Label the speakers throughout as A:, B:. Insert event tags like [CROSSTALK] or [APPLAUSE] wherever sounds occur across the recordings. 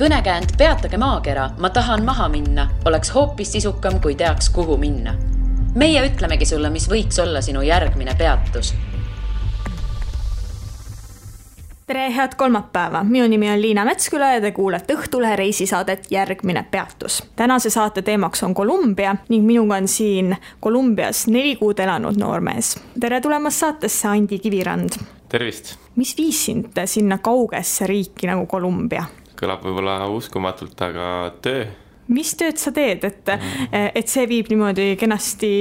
A: kõnekäänd Peatage maakera, ma tahan maha minna, oleks hoopis sisukam, kui teaks, kuhu minna. meie ütlemegi sulle, mis võiks olla sinu järgmine peatus
B: tere, head kolmapäeva, minu nimi on Liina Metsküla ja te kuulate Õhtulehe reisisaadet Järgmine peatus. tänase saate teemaks on Kolumbia ning minuga on siin Kolumbias neli kuud elanud noormees. tere tulemast saatesse, Andi Kivirand.
C: tervist.
B: mis viis sind sinna kaugesse riiki nagu Kolumbia?
C: Kõlab võib-olla uskumatult, aga töö.
B: Mis tööd sa teed, et, et see viib niimoodi kenasti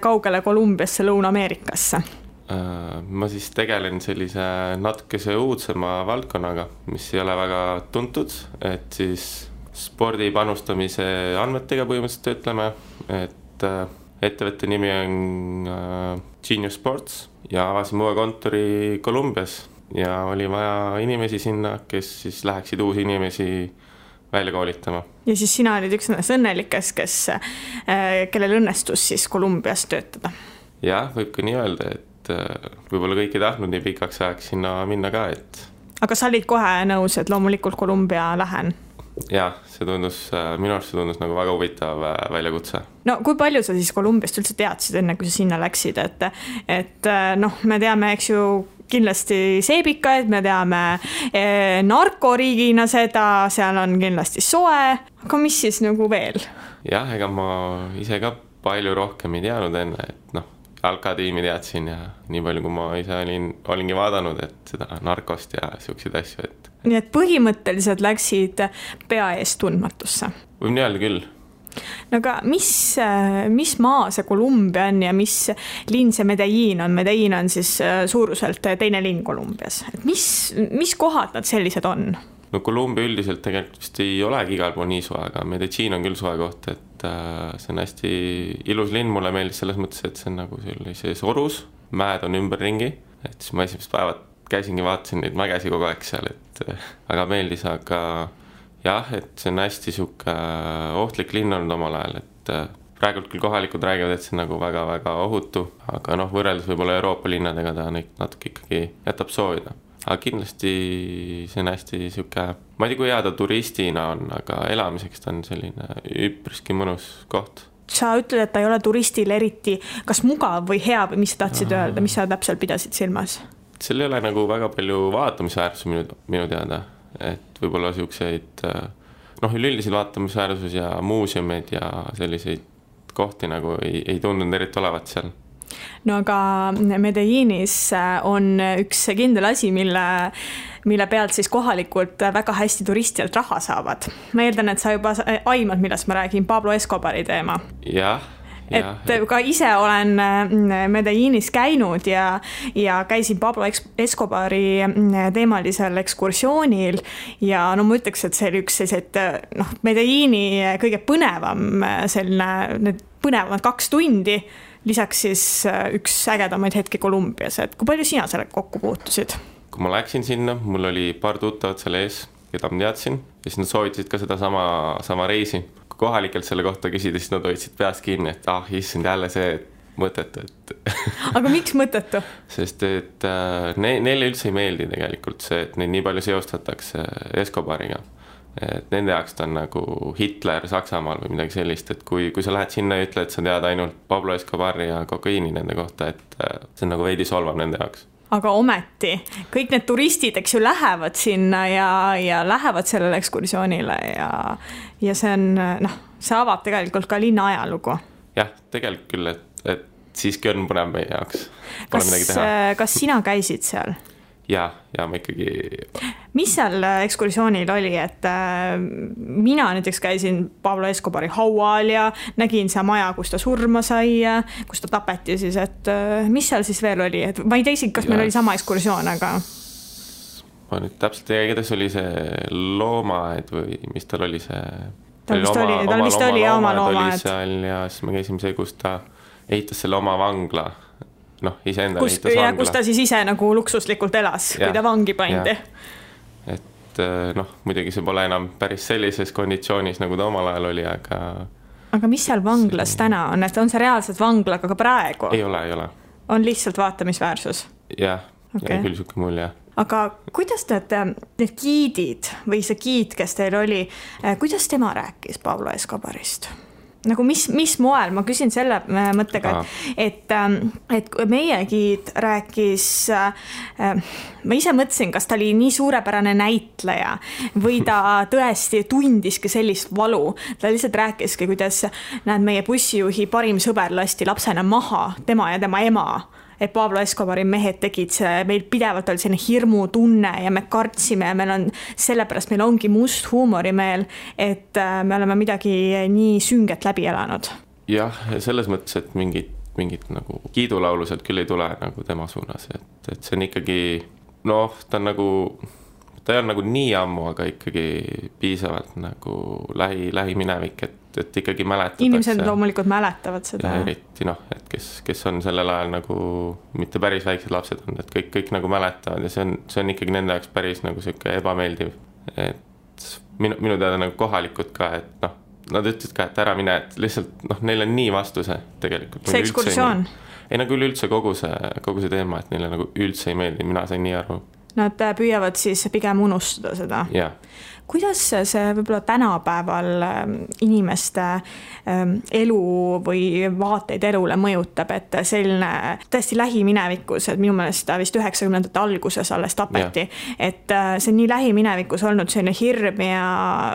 B: kaugele Kolumbiasse, Lõuna-Ameerikasse?
C: Äh, ma siis tegelen sellise natukese uudsema valdkonnaga, mis ei ole väga tuntud, et siis spordi panustamise andmetega põhimõtteliselt töötleme, et äh, ettevõtte nimi on äh, Genius Sports ja avasime uue kontori Kolumbias ja oli vaja inimesi sinna, kes siis läheksid uusi inimesi välja koolitama.
B: ja siis sina olid üks nendest õnnelikest, kes, kellel õnnestus siis Kolumbias töötada?
C: jah, võib ka nii öelda, et et äh, võib-olla kõik ei tahtnud nii pikaks ajaks sinna minna ka, et.
B: aga sa olid kohe nõus, et loomulikult Kolumbia lähen?
C: ja see tundus, äh, minu arust see tundus nagu väga huvitav äh, väljakutse.
B: no kui palju sa siis Kolumbiast üldse teadsid, enne kui sa sinna läksid, et, et noh, me teame, eks ju kindlasti seebikaid, me teame eh, narkoriigina seda, seal on kindlasti soe, aga mis siis nagu veel?
C: jah, ega ma ise ka palju rohkem ei teadnud enne, et noh jalkatiimi teadsin ja nii palju, kui ma ise olin, olingi vaadanud, et seda narkost ja siukseid asju, et.
B: nii et põhimõtteliselt läksid pea ees tundmatusse?
C: võib nii öelda küll.
B: No aga mis, mis maa see Kolumbia on ja mis linn see Medellin on, Medellin on siis äh, suuruselt teine linn Kolumbias, et mis, mis kohad nad sellised on?
C: no Kolumbia üldiselt tegelikult vist ei olegi igal pool nii soe, aga Medellin on küll soe koht, et äh, see on hästi ilus linn, mulle meeldis selles mõttes, et see on nagu sellises orus, mäed on ümberringi, et siis ma esimesed päevad käisingi, vaatasin neid mägesid kogu aeg seal, et äh, väga meeldis, aga jah, et see on hästi sihuke äh, ohtlik linn olnud omal ajal, et äh, praegult küll kohalikud räägivad, et see on nagu väga-väga ohutu, aga noh, võrreldes võib-olla Euroopa linnadega ta natuke ikkagi jätab soovida. Aga kindlasti see on hästi sihuke, ma ei tea, kui hea ta turistina on, aga elamiseks ta on selline üpriski mõnus koht.
B: Sa ütled, et ta ei ole turistile eriti kas mugav või hea või mis sa tahtsid öelda, mis sa täpselt pidasid silmas?
C: seal ei ole nagu väga palju vaatamisväärsusi minu, minu teada, et võib-olla siukseid noh, üleüldiseid vaatamisväärsus ja muuseumeid ja selliseid kohti nagu ei, ei tundunud eriti olevat seal
B: no aga Medellinis äh, on üks kindel asi, mille, mille pealt siis kohalikult väga hästi turistidelt raha saavad. ma eeldan, et sa juba aimad, millest ma räägin, Pablo Escobari teema.
C: jah
B: et ka ise olen äh, Medellinis käinud ja, ja käisin Pablo Escobari äh, teemalisel ekskursioonil. ja no ma ütleks, et see oli üks selliseid noh, Medellini kõige põnevam selline, need põnevamad kaks tundi lisaks siis üks ägedamaid hetki Kolumbias, et kui palju sina sellega kokku puutusid?
C: kui ma läksin sinna, mul oli paar tuttavat seal ees, keda ma teadsin ja siis nad soovitasid ka sedasama, sama reisi. Kohalikelt selle kohta küsida, siis nad hoidsid peast kinni, et ah, issand, jälle see mõttetu, et [LAUGHS]
B: aga miks mõttetu?
C: sest et äh, ne, neile üldse ei meeldi tegelikult see, et neid nii palju seostatakse Escobariga et nende jaoks ta on nagu Hitler Saksamaal või midagi sellist, et kui, kui sa lähed sinna ja ütled, sa tead ainult Pablo Escobari ja kokaiini nende kohta, et äh, see on nagu veidi solvav nende jaoks
B: aga ometi kõik need turistid, eks ju, lähevad sinna ja, ja lähevad sellele ekskursioonile ja, ja see on noh, see avab tegelikult ka linna ajalugu.
C: jah, tegelikult küll, et, et siiski on põnev meie jaoks.
B: kas, kas sina käisid seal?
C: Ja, ja ma ikkagi.
B: mis seal äh, ekskursioonil oli, et äh, mina näiteks käisin Pablo Escobari haual ja nägin seda maja, kus ta surma sai ja kus ta tapeti siis, et äh, mis seal siis veel oli, et ma ei tea isegi, kas ja. meil oli sama ekskursioon, aga.
C: ma nüüd täpselt ei tea, kuidas oli see loomaaed või mis tal oli see.
B: tal vist oli, tal vist oli oma loomaaed.
C: seal ja siis me käisime see, kus ta ehitas selle oma vangla noh, iseendale
B: ehitas vangla. kus ta siis ise nagu luksuslikult elas, kui ta vangi pandi.
C: et äh, noh, muidugi see pole enam päris sellises konditsioonis, nagu ta omal ajal oli, aga.
B: aga mis seal vanglas see... täna on, et on see reaalselt vangla ka praegu?
C: ei ole, ei ole.
B: on lihtsalt vaatamisväärsus?
C: jah okay., jäi küll sihuke mulje.
B: aga kuidas need, need giidid või see giid, kes teil oli, kuidas tema rääkis Pablo Escobarist? Nagu mis, mis moel, ma küsin selle äh, mõttega, et, et, ähm, et meie giid rääkis äh,, ma ise mõtlesin, kas ta oli nii suurepärane näitleja või ta [LAUGHS] tõesti tundiski sellist valu. ta lihtsalt rääkiski, kuidas näed, meie bussijuhi parim sõber lasti lapsena maha, tema ja tema ema et Pablo Escobari mehed tegid meil pidevalt oli selline hirmutunne ja me kartsime ja meil on, sellepärast meil ongi must huumorimeel, et äh, me oleme midagi nii sünget läbi elanud.
C: jah, selles mõttes, et mingit, mingit nagu kiidulaulu sealt küll ei tule nagu tema suunas, et, et see on ikkagi noh, ta on nagu ta ei ole nagu nii ammu, aga ikkagi piisavalt nagu lähi, lähiminevik, et et ikkagi mäletatakse.
B: inimesed loomulikult mäletavad seda.
C: eriti noh, et kes, kes on sellel ajal nagu mitte päris väiksed lapsed on, et kõik, kõik nagu mäletavad ja see on, see on ikkagi nende jaoks päris nagu sihuke ebameeldiv. et minu, minu teada nagu kohalikud ka, et noh, nad ütlesid ka, et ära mine, et lihtsalt noh, neil on nii vastuse tegelikult.
B: see ekskursioon?
C: ei, nagu üleüldse kogu see, kogu see teema, et neile nagu üldse ei meeldi, mina sain nii aru.
B: Nad püüavad siis pigem unustada seda?
C: jah
B: kuidas see võib-olla tänapäeval ähm, inimeste ähm, elu või vaateid elule mõjutab, et selline täiesti lähiminevikus, et minu meelest ta vist üheksakümnendate alguses alles tapeti. et äh, see on nii lähiminevikus olnud selline hirm ja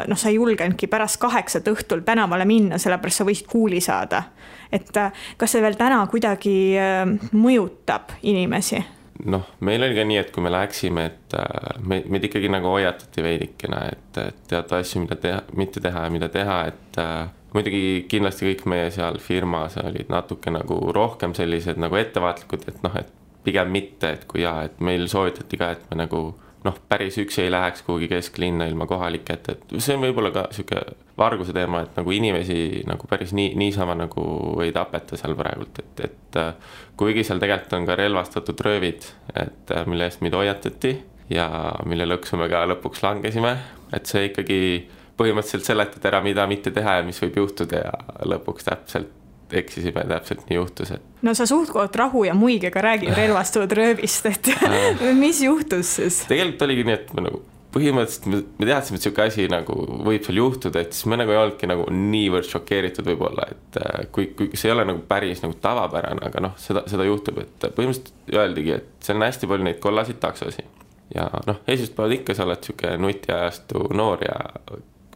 B: noh, sa ei julgenudki pärast kaheksat õhtul tänavale minna, sellepärast sa võisid kuuli saada. et äh, kas see veel täna kuidagi ähm, mõjutab inimesi?
C: Noh, meil oli ka nii, et kui me läksime, et äh, me, meid ikkagi nagu hoiatati veidikene, et, et teatud asju, mida teha, mitte teha ja mida teha, et äh, muidugi kindlasti kõik meie seal firmas olid natuke nagu rohkem sellised nagu ettevaatlikud, et noh, et pigem mitte, et kui jaa, et meil soovitati ka, et me nagu noh, päris üksi ei läheks kuhugi kesklinna ilma kohaliketa, et see on võib-olla ka sihuke varguse teema, et nagu inimesi nagu päris nii, niisama nagu ei tapeta seal praegult, et, et äh, kuigi seal tegelikult on ka relvastatud röövid, et äh, mille eest meid hoiatati ja mille lõksu me ka lõpuks langesime, et see ikkagi põhimõtteliselt seletad ära, mida mitte teha ja mis võib juhtuda ja lõpuks täpselt eksisime, täpselt nii juhtus, et.
B: no sa suht-koht rahu ja muigega räägid [LAUGHS] relvastatud röövist, et [LAUGHS] mis juhtus siis?
C: tegelikult oligi nii, et me nagu põhimõtteliselt me, me teadsime, et sihuke asi nagu võib seal juhtuda, et siis me nagu ei olnudki nagu niivõrd šokeeritud võib-olla, et äh, kui, kui see ei ole nagu päris nagu tavapärane, aga noh, seda, seda juhtub, et põhimõtteliselt öeldigi, et seal on hästi palju neid kollaseid taksosid. ja noh, esimesed päevad ikka sa oled sihuke nutiajastu noor ja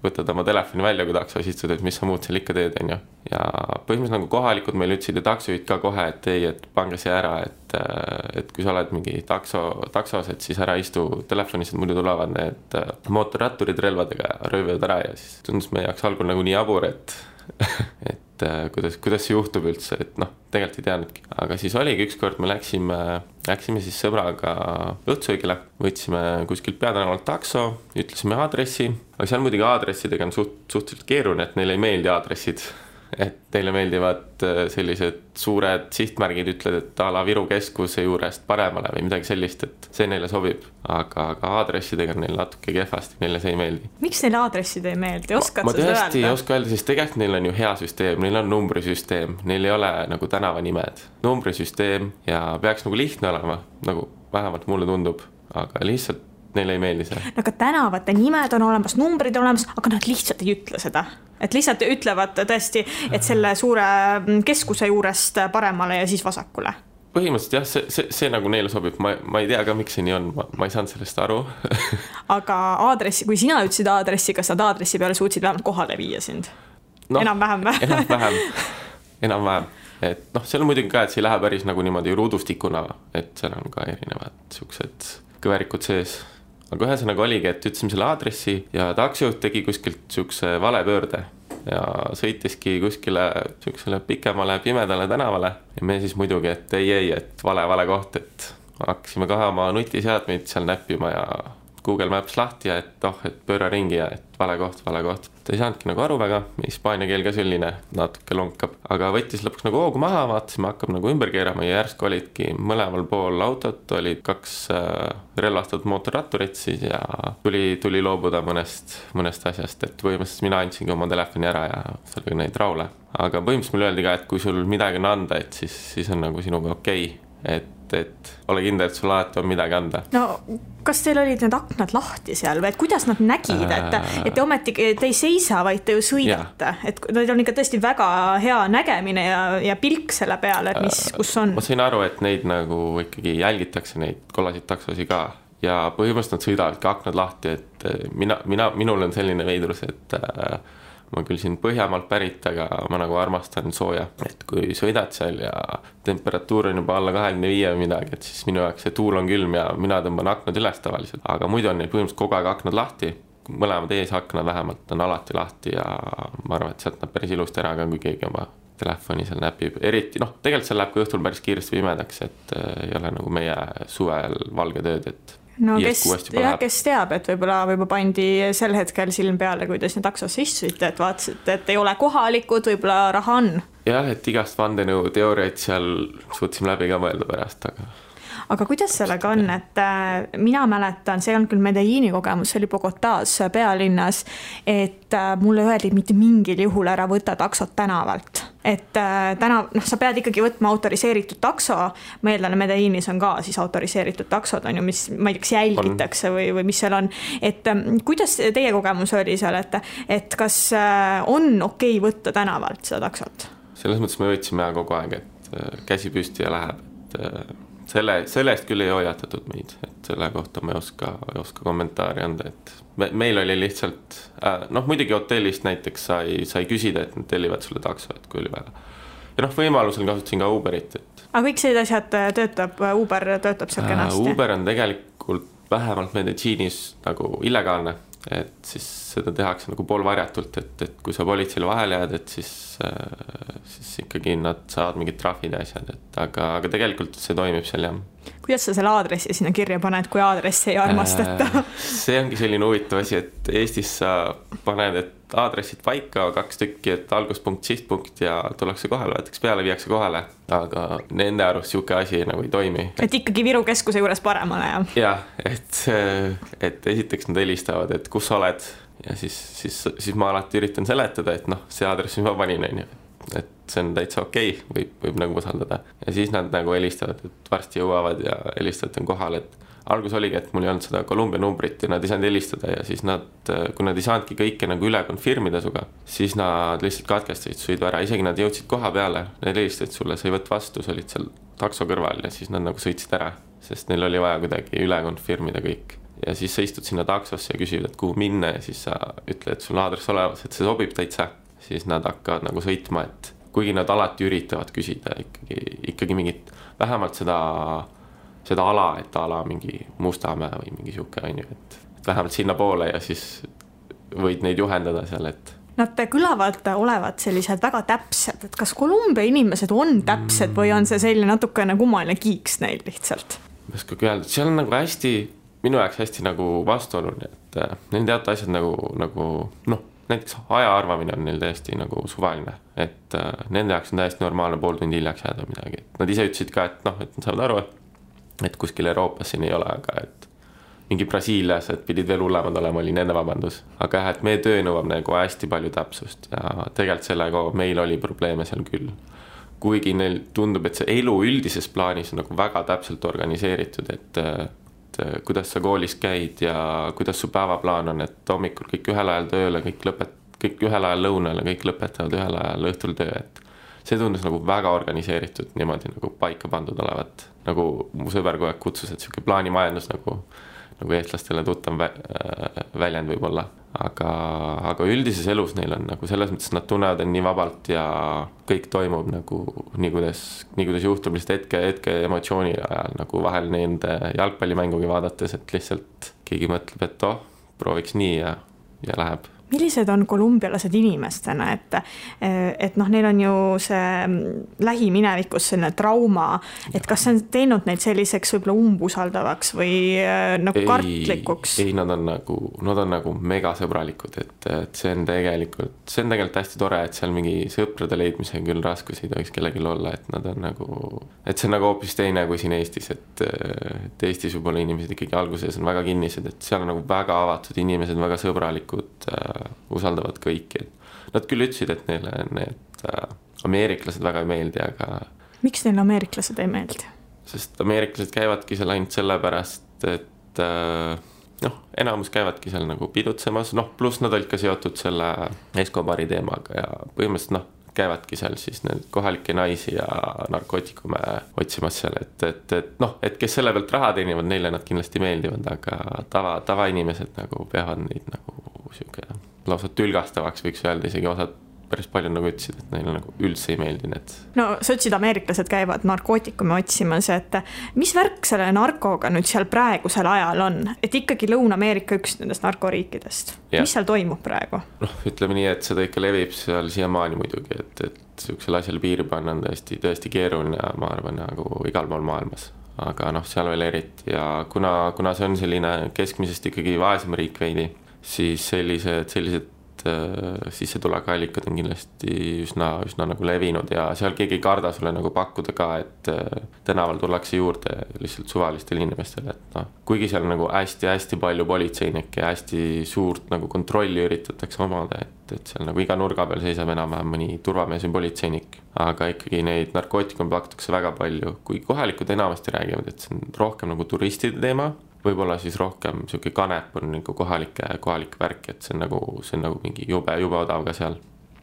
C: võtad oma telefoni välja, kui taksos istud, et mis sa muud seal ikka teed, on ju. ja põhimõtteliselt nagu kohalikud meil ütlesid ja taksojuhid ka kohe, et ei, et pange see ära, et, et kui sa oled mingi takso, taksos, et siis ära istu telefonis, et muidu tulevad need mootorratturid relvadega ja röövivad ära ja siis tundus meie jaoks algul nagu nii jabur, et [LAUGHS] et kuidas, kuidas see juhtub üldse, et noh, tegelikult ei teadnudki, aga siis oligi ükskord me läksime, läksime siis sõbraga õhtusöögile, võtsime kuskilt peatänavalt takso, ütlesime aadressi, aga seal muidugi aadressidega on suht, suhteliselt keeruline, et neile ei meeldi aadressid et teile meeldivad äh, sellised suured sihtmärgid, ütled, et a la Viru keskuse juurest paremale või midagi sellist, et see neile sobib. aga, aga aadressidega on neil natuke kehvasti, neile see ei meeldi.
B: miks neile aadressid ei meeldi, oskad
C: sa seda öelda? ma tõesti ei oska öelda, sest tegelikult neil on ju hea süsteem, neil on numbrisüsteem, neil ei ole nagu tänavanimed. numbrisüsteem ja peaks nagu lihtne olema, nagu vähemalt mulle tundub, aga lihtsalt neile ei meeldi see.
B: no aga tänavate nimed on olemas, numbrid on olemas, aga nad lihtsalt ei ütle seda. et lihtsalt ütlevad tõesti, et selle suure keskuse juurest paremale ja siis vasakule
C: põhimõtteliselt jah, see, see, see nagu neile sobib, ma, ma ei tea ka, miks see nii on, ma ei saanud sellest aru [LAUGHS]
B: aga aadressi, kui sina ütlesid aadressi, kas nad aadressi peale suutsid vähemalt kohale viia sind no,? enam-vähem või?
C: enam-vähem, [LAUGHS] enam-vähem, et noh, seal on muidugi ka, et see ei lähe päris nagu niimoodi ruudustikuna, et seal on ka erinevad siuksed kõverikud sees aga ühesõnaga oligi, et ütlesime selle aadressi ja taksojuht tegi kuskilt siukse valepöörde ja sõitiski kuskile siuksele pikemale pimedale tänavale. Ja me siis muidugi, et ei, ei, et vale, vale koht, et hakkasime kahe oma nutiseadmeid seal näppima ja Google Maps lahti ja et oh, et pööra ringi ja et vale koht, vale koht. ta ei saanudki nagu aru väga, hispaania keel ka selline natuke lonkab, aga võttis lõpuks nagu hoogu maha, vaatasime, hakkab nagu ümber keerama ja järsku olidki mõlemal pool autot olid kaks äh, relvastatud mootorratturit siis ja tuli, tuli loobuda mõnest, mõnest asjast, et põhimõtteliselt mina andsingi oma telefoni ära ja seal oli neid raule. aga põhimõtteliselt mulle öeldi ka, et kui sul midagi on anda, et siis, siis on nagu sinuga okei okay et, et ole kindel, et sul alati on midagi anda.
B: no kas teil olid need aknad lahti seal või et kuidas nad nägid, et, et te ometigi, te ei seisa, vaid te ju sõidate, et teil on ikka tõesti väga hea nägemine ja, ja pilk selle peale, et mis, kus on?
C: ma sain aru, et neid nagu ikkagi jälgitakse, neid kollaseid taksosid ka ja põhimõtteliselt nad sõidavadki aknad lahti, et mina, mina, minul on selline veidrus, et äh, ma küll siin Põhjamaalt pärit, aga ma nagu armastan sooja, et kui sõidad seal ja temperatuur on juba alla kahekümne viie või midagi, et siis minu jaoks see tuul on külm ja mina tõmban aknad üles tavaliselt, aga muidu on neil põhimõtteliselt kogu aeg aknad lahti. Mõlemad eesaknad vähemalt on alati lahti ja ma arvan, et sealt näeb päris ilusti ära ka, kui keegi oma telefoni seal näpib, eriti noh, tegelikult seal läheb ka õhtul päris kiiresti pimedaks, et äh, ei ole nagu meie suvel valged ööd, et
B: no kes, jah, kes teab, et võib-olla võib-olla pandi sel hetkel silm peale, kui te sinna taksosse istusite, et vaatasite, et ei ole kohalikud, võib-olla raha on.
C: jah, et igast vandenõuteooriaid seal suutsime läbi ka mõelda pärast, aga
B: aga kuidas sellega on, et äh, mina mäletan, see ei olnud küll Medelliini kogemus, see oli Bogotas pealinnas, et äh, mulle öeldi, mitte mingil juhul ära võta taksot tänavalt. et äh, täna, noh, sa pead ikkagi võtma autoriseeritud takso, ma eeldan, et Medelliinis on ka siis autoriseeritud taksod, on ju, mis, ma ei tea, kas jälgitakse või, või mis seal on. et kuidas teie kogemus oli seal, et, et kas on okei okay võtta tänavalt seda taksot?
C: selles mõttes me võtsime kogu aeg, et käsi püsti ja läheb, et selle, selle eest küll ei hoiatatud meid, et selle kohta ma ei oska, ei oska kommentaari anda, et me, meil oli lihtsalt äh, noh, muidugi hotellist näiteks sai, sai küsida, et nad tellivad sulle takso, et kui oli vaja. ja noh, võimalusel kasutasin ka Uberit, et.
B: aga kõik sellised asjad äh, töötab, Uber töötab seal kenasti
C: äh,? Uber on tegelikult vähemalt meditsiinis nagu illegaalne et siis seda tehakse nagu poolvarjatult, et, et kui sa politseile vahele jääd, et siis äh,, siis ikkagi nad saavad mingid trahvid ja asjad, et aga, aga tegelikult see toimib seal jah.
B: Kuidas sa selle aadressi sinna kirja paned, kui aadressi ei armastata äh,?
C: see ongi selline huvitav asi, et Eestis sa paned, et aadressid paika, kaks tükki, et alguspunkt, sihtpunkt ja tullakse kohale, võetakse peale, viiakse kohale. aga nende arust sihuke asi nagu ei toimi.
B: et ikkagi Viru keskuse juures paremale, jah?
C: jah, et, et esiteks nad helistavad, et kus sa oled ja siis, siis, siis ma alati üritan seletada, et noh, see aadress, mis ma panin, on ju et see on täitsa okei okay,, võib, võib nagu usaldada. ja siis nad nagu helistavad, et varsti jõuavad ja helistavad on kohal, et algus oligi, et mul ei olnud seda Columbia numbrit ja nad ei saanud helistada ja siis nad, kui nad ei saanudki kõike nagu üle confirm ida sinuga, siis nad lihtsalt katkestasid sõidu ära, isegi nad jõudsid koha peale, need helistasid sulle, sa ei võtnud vastu, sa olid seal takso kõrval ja siis nad nagu sõitsid ära, sest neil oli vaja kuidagi üle confirm ida kõik. ja siis sa istud sinna taksosse ja küsivad, et kuhu minna ja siis sa ütled, sul on aadress olemas, et see sobib täitsa. siis nad hakkavad nagu sõitma, et kuigi nad alati üritavad küsida ikkagi, ikkagi mingit, vähemalt seda seda ala, et a la mingi Mustamäe või mingi sihuke on ju, et vähemalt sinnapoole ja siis võid neid juhendada seal, et.
B: Nad kõlavad olevat sellised väga täpsed, et kas Kolumbia inimesed on täpsed või on see selline natukene kummaline kiiks neil lihtsalt?
C: ma ei oskagi öelda, seal on nagu hästi, minu jaoks hästi nagu vastuoluline, et äh, neil teatud asjad nagu, nagu noh, näiteks aja arvamine on neil täiesti nagu suvaline, et äh, nende jaoks on täiesti normaalne pool tundi hiljaks jääda või midagi, et nad ise ütlesid ka, et noh, et nad saavad aru, et kuskil Euroopas siin ei ole, aga et mingi brasiillased pidid veel hullemad olema, oli nende vabandus. aga jah, et meie töö nõuab nagu hästi palju täpsust ja tegelikult sellega meil oli probleeme seal küll. kuigi neil tundub, et see elu üldises plaanis on nagu väga täpselt organiseeritud, et, et kuidas sa koolis käid ja kuidas su päevaplaan on, et hommikul kõik ühel ajal tööle, kõik lõpet-, kõik ühel ajal lõunale, kõik lõpetavad ühel ajal õhtul töö, et see tundus nagu väga organiseeritud, niimoodi nagu paika pandud olevat. nagu mu sõber kogu aeg kutsus, et sihuke plaanimajandus nagu, nagu eestlastele tuttav vä äh, väljend võib-olla. Aga, aga üldises elus neil on nagu selles mõttes, nad tunnevad end nii vabalt ja kõik toimub nagu nii, kuidas, nii kuidas juhtub lihtsalt hetke, hetke emotsiooni ajal nagu vahel nende jalgpallimängugi vaadates, et lihtsalt keegi mõtleb, et oh, prooviks nii ja, ja läheb
B: millised on kolumbialased inimestena, et, et noh, neil on ju see lähiminevikus selline trauma, et kas see on teinud neid selliseks võib-olla umbusaldavaks või äh, nagu ei, kartlikuks?
C: ei, nad on nagu, nad on nagu megasõbralikud, et, et see on tegelikult, see on tegelikult hästi tore, et seal mingi sõprade leidmisega küll raskusi ei tohiks kellelgi olla, et nad on nagu, et see on nagu hoopis teine kui siin Eestis, et, et Eestis võib-olla inimesed ikkagi alguses on väga kinnised, et seal on nagu väga avatud inimesed, väga sõbralikud äh, usaldavad kõiki, et nad küll ütlesid, et neile need äh, ameeriklased väga ei meeldi, aga.
B: miks neile ameeriklased ei meeldi?
C: sest ameeriklased käivadki seal ainult sellepärast, et äh, noh, enamus käivadki seal nagu pidutsemas, noh, pluss nad olid ka seotud selle Escobari teemaga ja põhimõtteliselt noh, käivadki seal siis need kohalikke naisi ja narkootikume otsimas seal, et, et, et noh, et kes selle pealt raha teenivad, neile nad kindlasti meeldivad, aga tava, tavainimesed nagu peavad neid nagu sihuke lausa tülgastavaks, võiks öelda, isegi osad päris palju nagu ütlesid, et neile nagu üldse ei meeldi need.
B: no sotsid ameeriklased käivad narkootikume otsimas, et mis värk selle narkoga nüüd seal praegusel ajal on, et ikkagi Lõuna-Ameerika üks nendest narkoriikidest, mis seal toimub praegu?
C: noh, ütleme nii, et seda ikka levib seal siiamaani muidugi, et, et sihukesele asjale piiri panna on tõesti, tõesti keeruline ja ma arvan, nagu igal pool maailmas aga noh, seal veel eriti ja kuna, kuna see on selline keskmisest ikkagi vaesem riik veidi, siis sellised, sellised Äh, sissetulekuallikad on kindlasti üsna, üsna nagu levinud ja seal keegi ei karda sulle nagu pakkuda ka, et äh, tänaval tullakse juurde lihtsalt suvalistele inimestele, et noh, kuigi seal nagu hästi-hästi palju politseinikke ja hästi suurt nagu kontrolli üritatakse omada, et, et seal nagu iga nurga peal seisab enam-vähem mõni turvamees või politseinik. aga ikkagi neid narkootikume pakutakse väga palju, kui kohalikud enamasti räägivad, et see on rohkem nagu turistide teema võib-olla siis rohkem sihuke kanep on nagu kohalike, kohalik värk, et see on nagu, see on nagu mingi jube, jube odav ka seal.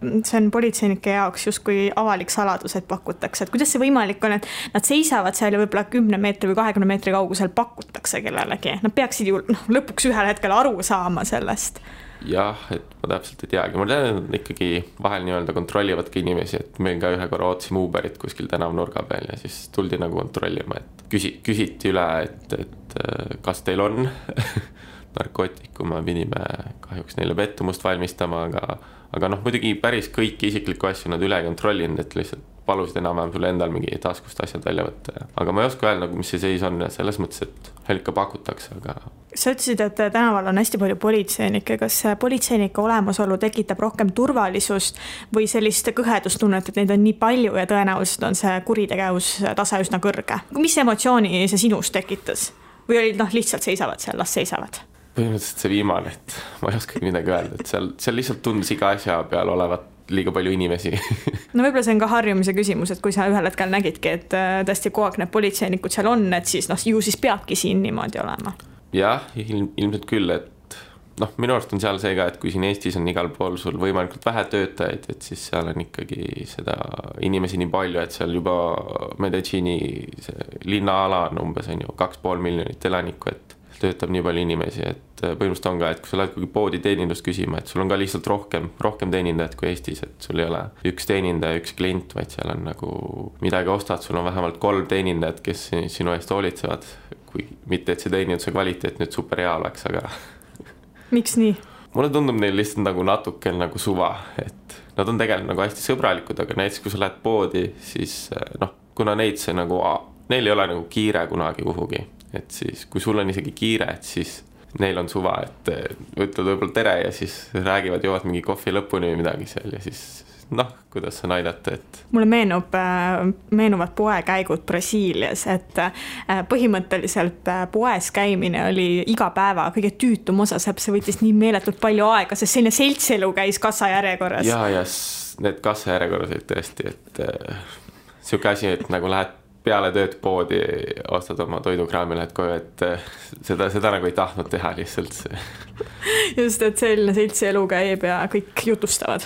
B: See on politseinike jaoks justkui avalik saladus, et pakutakse, et kuidas see võimalik on, et nad seisavad seal ja võib-olla kümne meetri või kahekümne meetri kaugusel pakutakse kellelegi, nad peaksid ju noh, lõpuks ühel hetkel aru saama sellest.
C: Jah, et ma täpselt ei teagi, ma tean, et nad ikkagi vahel nii-öelda kontrollivadki inimesi, et meil ka ühe korra ootasime Uberit kuskil tänavnurga peal ja siis tuldi nagu kontrollima, et küsi-, küsiti üle, et, et äh, kas teil on [LAUGHS] narkootikume, pidime kahjuks neile pettumust valmistama, aga aga noh, muidugi päris kõiki isiklikku asju nad üle ei kontrollinud, et lihtsalt palusid enam-vähem sul endal mingi taskust asjad välja võtta. aga ma ei oska öelda, mis see seis on, selles mõttes, et seal ikka pakutakse, aga.
B: sa ütlesid, et tänaval on hästi palju politseinikke, kas politseinike olemasolu tekitab rohkem turvalisust või sellist kõhedustunnet, et neid on nii palju ja tõenäoliselt on see kuritegevustase üsna kõrge? mis emotsiooni see sinus tekitas või olid noh, lihtsalt seisavad seal, las seisavad?
C: põhimõtteliselt see viimane, et ma ei oskagi midagi öelda, et seal, seal lihtsalt tundus iga asja peal olevat liiga palju inimesi
B: no võib-olla see on ka harjumise küsimus, et kui sa ühel hetkel nägidki, et äh, tõesti kogu aeg need politseinikud seal on, et siis noh, ju siis peabki siin niimoodi olema.
C: jah, ilm, ilmselt küll, et noh, minu arust on seal see ka, et kui siin Eestis on igal pool sul võimalikult vähe töötajaid, et siis seal on ikkagi seda inimesi nii palju, et seal juba Medicini see linnaala on umbes on ju kaks pool miljonit elanikku, et töötab nii palju inimesi, et põhimõtteliselt on ka, et kui sa lähed kuhugi poodi teenindust küsima, et sul on ka lihtsalt rohkem, rohkem teenindajaid kui Eestis, et sul ei ole üks teenindaja, üks klient, vaid seal on nagu midagi ostad, sul on vähemalt kolm teenindajat, kes sinu eest hoolitsevad. kui mitte, et see teeninduse kvaliteet nüüd super hea oleks, aga. [LAUGHS]
B: miks nii?
C: mulle tundub neil lihtsalt nagu natuke nagu suva, et nad on tegelikult nagu hästi sõbralikud, aga näiteks kui sa lähed poodi, siis äh, noh, kuna neid see nagu, neil ei ole nagu kiire kunagi kuhugi et siis, kui sul on isegi kiire, et siis neil on suva, et ütlevad võib-olla tere ja siis räägivad, joovad mingi kohvi lõpuni või midagi seal ja siis noh, kuidas saan aidata, et.
B: mulle meenub, äh, meenuvad poekäigud Brasiilias, et äh, põhimõtteliselt äh, poes käimine oli iga päeva kõige tüütum osa, see võttis nii meeletult palju aega, sest selline seltselu käis kassajärjekorras.
C: ja, ja need kassajärjekorras olid tõesti, et sihuke asi, et nagu lähed peale tööd poodi, ostad oma toidukraami, lähed koju, et seda, seda nagu ei tahtnud teha lihtsalt. [LAUGHS]
B: just, et selline seltsielu käib ja kõik jutustavad.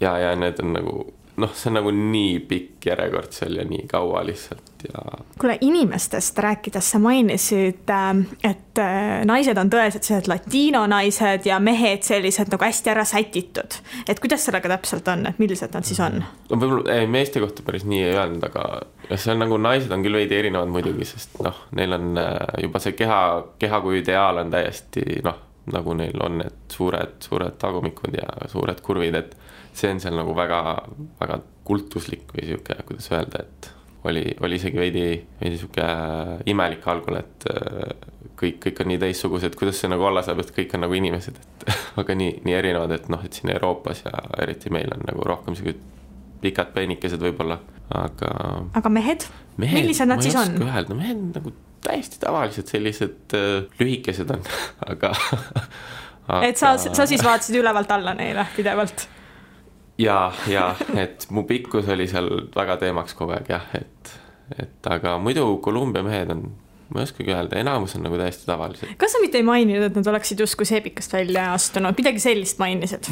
C: Ja, ja need on nagu noh, see on nagu nii pikk järjekord seal ja nii kaua lihtsalt ja.
B: kuule, inimestest rääkides sa mainisid, ähm, et äh, naised on tõeliselt sellised latino naised ja mehed sellised nagu hästi ära sätitud. et kuidas sellega täpselt on, et millised nad siis on?
C: no võib-olla meeste kohta päris nii ei öelnud, aga see on nagu naised on küll veidi erinevad muidugi, sest noh, neil on äh, juba see keha, keha kui ideaal on täiesti noh, nagu neil on need suured, suured tagumikud ja suured kurvid, et see on seal nagu väga, väga kultuslik või sihuke, kuidas öelda, et oli, oli isegi veidi, veidi sihuke imelik algul, et äh, kõik, kõik on nii teistsugused, kuidas see nagu olla saab, et kõik on nagu inimesed, et [LAUGHS] aga nii, nii erinevad, et noh, et siin Euroopas ja eriti meil on nagu rohkem siuksed pikad peenikesed võib-olla, aga.
B: aga mehed, mehed, millised nad siis on?
C: öelda, mehed nagu täiesti tavalised, sellised äh, lühikesed on. Aga, [LAUGHS]
B: aga.... et sa, sa siis vaatasid ülevalt alla neile pidevalt
C: ja, ja et mu pikkus oli seal väga teemaks kogu aeg jah, et et aga muidu Kolumbia mehed on, ma ei oskagi öelda, enamus on nagu täiesti tavalised.
B: kas sa mitte ei maininud, et nad oleksid justkui seebikast välja astunud, midagi sellist mainisid?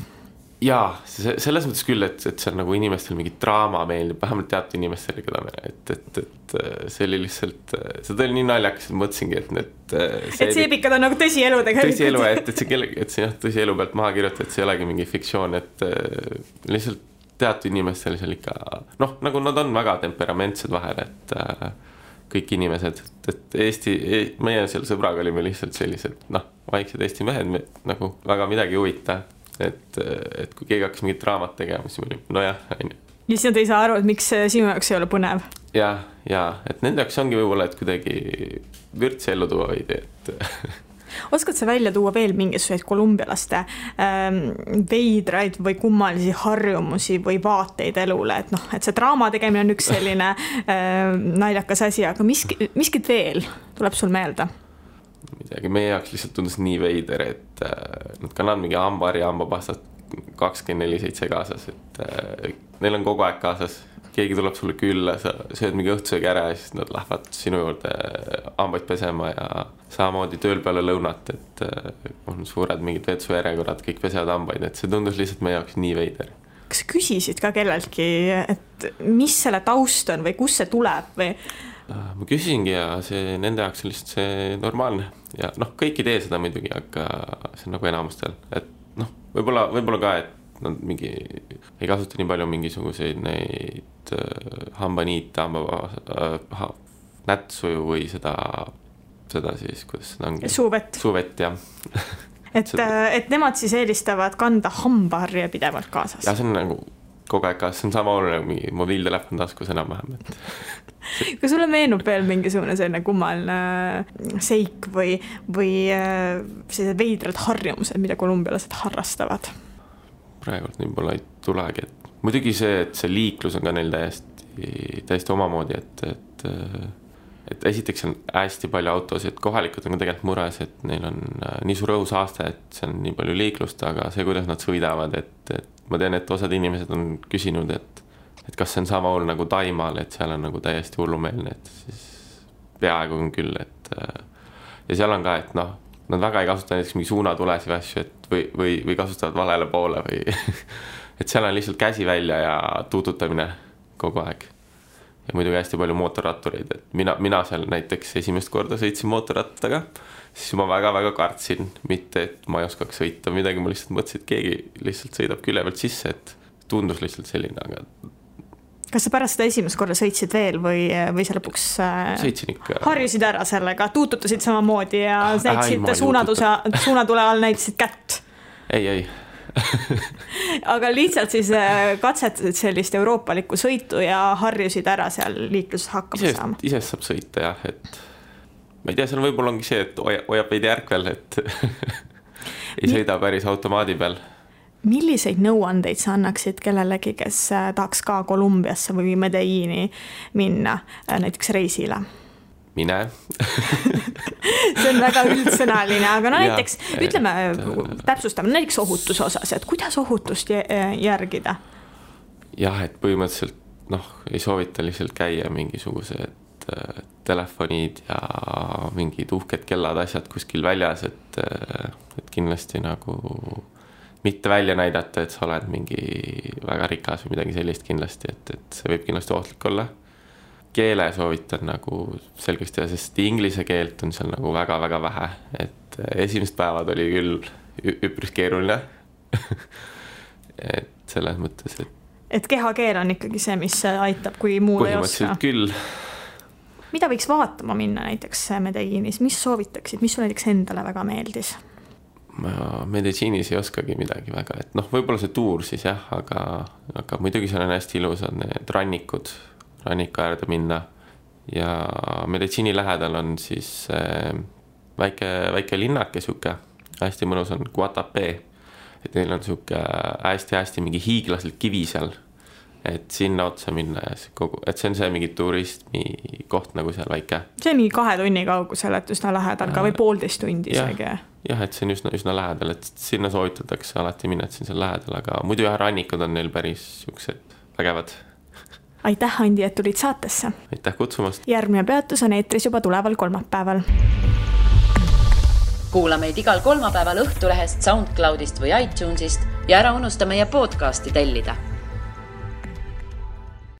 C: Jaa, selles mõttes küll, et, et seal nagu inimestel mingi draama meeldib, vähemalt teatud inimestele, keda me, et, et, et see oli lihtsalt, see oli nii naljakas, et mõtlesingi, et need.
B: et seebikad on nagu tõsielu tegelikult.
C: tõsielu, et, et see kelle, et see jah, tõsielu pealt maha kirjutada, et see ei olegi mingi fiktsioon, et lihtsalt teatud inimestel seal ikka noh, nagu nad on väga temperamentsed vahel, et äh, kõik inimesed, et Eesti, e-, meie seal sõbraga olime lihtsalt sellised noh, vaiksed Eesti mehed, me nagu väga midagi ei huvita. Et, et kui keegi hakkas mingit draamat tegema, siis olime nojah, onju.
B: ja siis nad ei saa aru, et miks sinu jaoks ei ole põnev.
C: ja, ja et nende jaoks ongi võib-olla, et kuidagi vürtsi ellu tuua veidi, et [LAUGHS]
B: oskad sa välja tuua veel mingisuguseid kolumbialaste ähm, veidraid või kummalisi harjumusi või vaateid elule, et noh, et see draama tegemine on üks selline äh, naljakas asi, aga miski, miskit veel tuleb sul meelde?
C: Midagi, meie jaoks lihtsalt tundus nii veider, et äh, nad kannavad mingi hambahari, hambapastat kakskümmend neli seitse kaasas, et äh, neil on kogu aeg kaasas keegi tuleb sulle külla, sa sööd mingi õhtusöögi ära ja siis nad lähevad sinu juurde hambaid pesema ja samamoodi tööl peale lõunat, et äh, on suured mingid vetsujärjekorrad, kõik pesevad hambaid, et see tundus lihtsalt meie jaoks nii veider.
B: kas küsisid ka kelleltki, et mis selle taust on või kust see tuleb või?
C: Äh, ma küsisingi ja see nende jaoks on lihtsalt see normaalne ja noh, kõik ei tee seda muidugi, aga see on nagu enamustel, et noh, võib-olla, võib-olla ka, et nad mingi, ei kasuta nii palju mingisuguseid neid äh, hambaniite, hamba äh,, nätsu või seda, seda siis, kuidas seda ongi.
B: suuvett.
C: suuvett, jah
B: et [LAUGHS] seda..., äh, et nemad siis eelistavad kanda hambaharja pidevalt kaasas.
C: jah, see on nagu kogu aeg kaasas, see on sama oluline nagu mingi mobiiltelefon taskus enam-vähem, et [LAUGHS]
B: kas sulle meenub veel mingisugune selline kummaline äh, seik või, või äh, sellised veidrad harjumused, mida kolumbialased harrastavad?
C: praegult võib-olla ei tulegi, et muidugi see, et see liiklus on ka neil täiesti, täiesti omamoodi, et, et et esiteks on hästi palju autosid, kohalikud on ka tegelikult mures, et neil on äh, nii suur õhusaaste, et see on nii palju liiklust, aga see, kuidas nad sõidavad, et, et ma tean, et osad inimesed on küsinud, et et kas see on sama hull nagu Taimaal, et seal on nagu täiesti hullumeelne, et siis peaaegu on küll, et äh, ja seal on ka, et noh, nad väga ei kasuta näiteks mingi suunatulesid või asju, et või, või, või kasutavad valele poole või [LAUGHS] et seal on lihtsalt käsi välja ja tuututamine kogu aeg. Ja muidugi hästi palju mootorrattureid, et mina, mina seal näiteks esimest korda sõitsin mootorrattaga, siis ma väga-väga kartsin, mitte et ma ei oskaks sõita midagi, ma lihtsalt mõtlesin, et keegi lihtsalt sõidab külje pealt sisse, et tundus lihtsalt selline, aga
B: kas sa pärast seda esimest korda sõitsid veel või, või sa lõpuks
C: äh, sõitsin ikka.
B: harjusid ära sellega, tuututasid samamoodi ja ah, näitasid suunatuse, suunatule all näitasid kätt?
C: ei, ei [LAUGHS]
B: aga lihtsalt siis äh, katsetasid sellist euroopalikku sõitu ja harjusid ära seal liikluses hakkama
C: isest,
B: saama?
C: isest saab sõita jah, et ma ei tea, seal võib-olla ongi see, et hoiab, hoiab veidi ärkvel, et [LAUGHS] ei sõida päris automaadi peal
B: milliseid nõuandeid sa annaksid kellelegi, kes äh, tahaks ka Kolumbiasse või Medelliini minna äh, näiteks reisile?
C: Mine [LAUGHS]
B: see on väga üldsõnaline, aga no näiteks ja, ütleme, täpsustame näiteks ohutuse osas, et kuidas ohutust järgida?
C: jah, et põhimõtteliselt noh, ei soovita lihtsalt käia mingisugused äh, telefonid ja mingid uhked kellad, asjad kuskil väljas, et, et kindlasti nagu mitte välja näidata, et sa oled mingi väga rikas või midagi sellist kindlasti, et, et see võib kindlasti ohtlik olla. Keele soovitan nagu selgeks teha, sest inglise keelt on seal nagu väga-väga vähe, et esimesed päevad oli küll üpris keeruline [LAUGHS] et selles mõttes, et.
B: et kehakeel on ikkagi see, mis aitab, kui muud ei oska?
C: küll
B: mida võiks vaatama minna näiteks Medellinis, mis soovitaksid, mis sulle näiteks endale väga meeldis?
C: ma meditsiinis ei oskagi midagi väga, et noh, võib-olla see tuur siis jah, aga, aga muidugi seal on hästi ilusad need rannikud, ranniku äärde minna. ja meditsiini lähedal on siis äh, väike, väike linnake sihuke, hästi mõnus on Guatapé. et neil on sihuke hästi-hästi mingi hiiglaslik kivi seal. et sinna otsa minna ja see kogu, et see on see mingi turismi koht nagu seal väike.
B: see on mingi kahe tunni kaugusel, et üsna lähedal ka või poolteist tundi isegi
C: jah, et see on üsna, üsna lähedal, et sinna soovitatakse alati minna, et see on seal lähedal, aga muidu jah, rannikud on neil päris siuksed vägevad
B: aitäh, Andi, et tulid saatesse.
C: aitäh kutsumast.
B: järgmine peatus on eetris juba tuleval kolmapäeval.
A: kuula meid igal kolmapäeval Õhtulehest, SoundCloudist või iTunesist ja ära unusta meie podcasti tellida